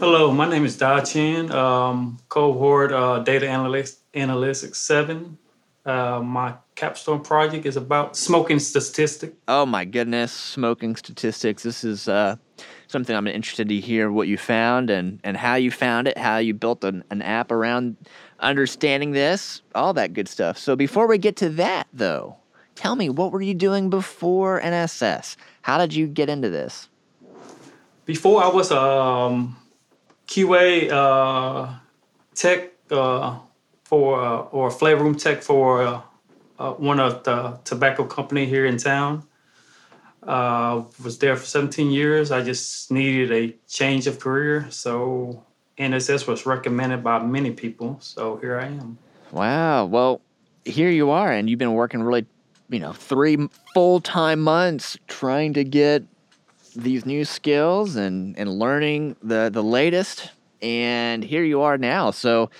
Hello, my name is Da Chan, um, cohort uh, data analytics, analytics seven. Uh, my capstone project is about smoking statistics. Oh my goodness, smoking statistics. This is uh, something I'm interested to hear what you found and, and how you found it, how you built an, an app around understanding this, all that good stuff. So before we get to that, though, tell me what were you doing before NSS? How did you get into this? Before I was um, QA uh, tech uh, for uh, or flavor room tech for uh, uh, one of the tobacco company here in town. Uh, was there for 17 years. I just needed a change of career, so NSS was recommended by many people. So here I am. Wow. Well, here you are, and you've been working really, you know, three full time months trying to get these new skills and and learning the the latest. And here you are now. So,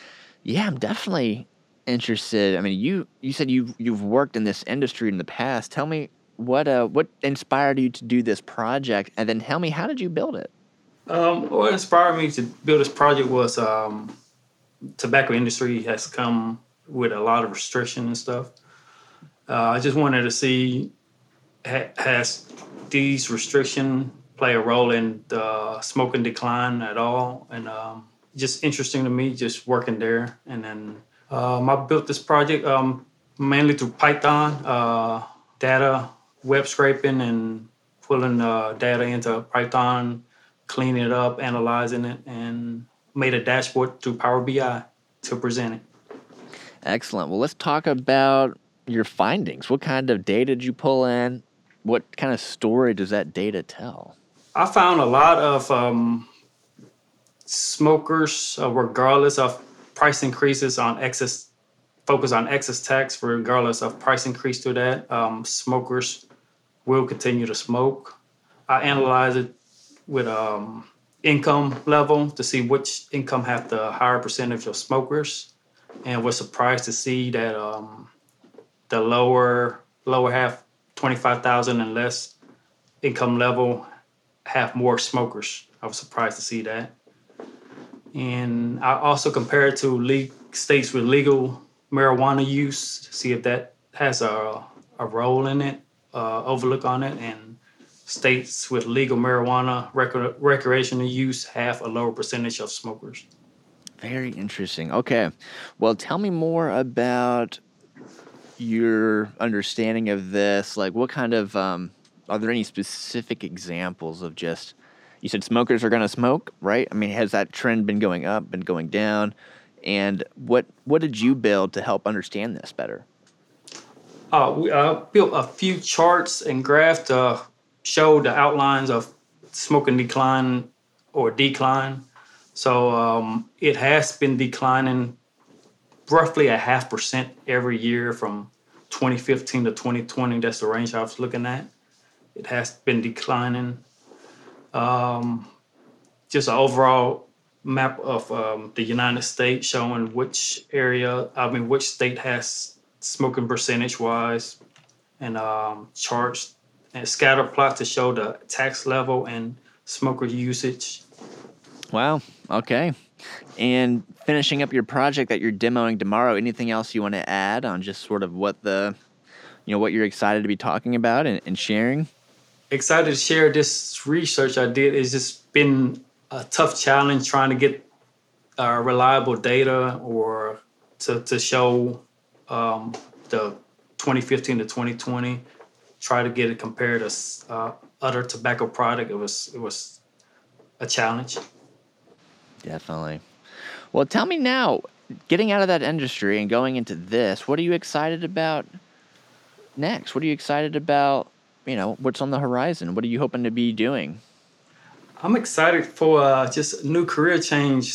yeah, I'm definitely interested. I mean, you you said you you've worked in this industry in the past. Tell me what uh what inspired you to do this project, and then tell me how did you build it? Um, what inspired me to build this project was um, tobacco industry has come with a lot of restriction and stuff. Uh, I just wanted to see ha- has these restriction play a role in the smoking decline at all, and um, just interesting to me just working there. And then um, I built this project um, mainly through Python, uh, data web scraping, and pulling uh, data into Python cleaning it up, analyzing it, and made a dashboard through Power BI to present it. Excellent. Well, let's talk about your findings. What kind of data did you pull in? What kind of story does that data tell? I found a lot of um, smokers, uh, regardless of price increases on excess, focus on excess tax, regardless of price increase to that. Um, smokers will continue to smoke. I analyzed it with um, income level to see which income have the higher percentage of smokers, and was surprised to see that um, the lower lower half, twenty five thousand and less income level, have more smokers. I was surprised to see that, and I also compared to league states with legal marijuana use to see if that has a a role in it, uh, overlook on it, and states with legal marijuana rec- recreational use have a lower percentage of smokers. Very interesting. Okay. Well, tell me more about your understanding of this. Like, what kind of, um, are there any specific examples of just, you said smokers are going to smoke, right? I mean, has that trend been going up, been going down? And what what did you build to help understand this better? Uh, we uh, built a few charts and graphs to show the outlines of smoking decline or decline. So um, it has been declining roughly a half percent every year from 2015 to 2020. That's the range I was looking at. It has been declining. Um, just an overall map of um, the United States showing which area, I mean, which state has smoking percentage wise, and um, charts and scatter plot to show the tax level and smoker usage. Wow. Okay. And finishing up your project that you're demoing tomorrow, anything else you want to add on just sort of what the, you know, what you're excited to be talking about and, and sharing? Excited to share this research I did. It's just been a tough challenge trying to get uh, reliable data or to, to show um, the 2015 to 2020 try to get it compared to uh, other tobacco product. It was it was a challenge. Definitely. Well, tell me now, getting out of that industry and going into this, what are you excited about next? What are you excited about? You know, what's on the horizon? What are you hoping to be doing? I'm excited for uh, just new career change.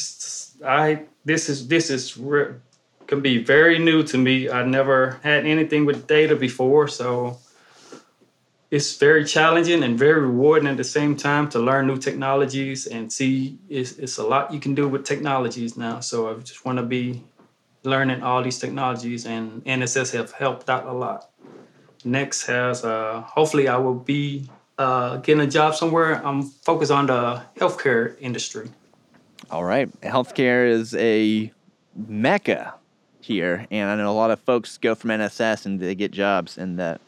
I this is this is re- can be very new to me. I never had anything with data before, so it's very challenging and very rewarding at the same time to learn new technologies and see it's, it's a lot you can do with technologies now. So I just want to be learning all these technologies, and NSS have helped out a lot. Next has uh, hopefully I will be uh, getting a job somewhere. I'm focused on the healthcare industry. All right. Healthcare is a mecca here, and I know a lot of folks go from NSS and they get jobs in the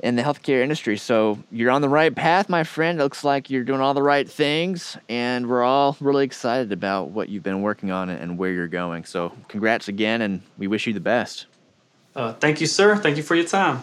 in the healthcare industry. So you're on the right path, my friend. It looks like you're doing all the right things, and we're all really excited about what you've been working on and where you're going. So congrats again, and we wish you the best. Uh, thank you, sir. Thank you for your time.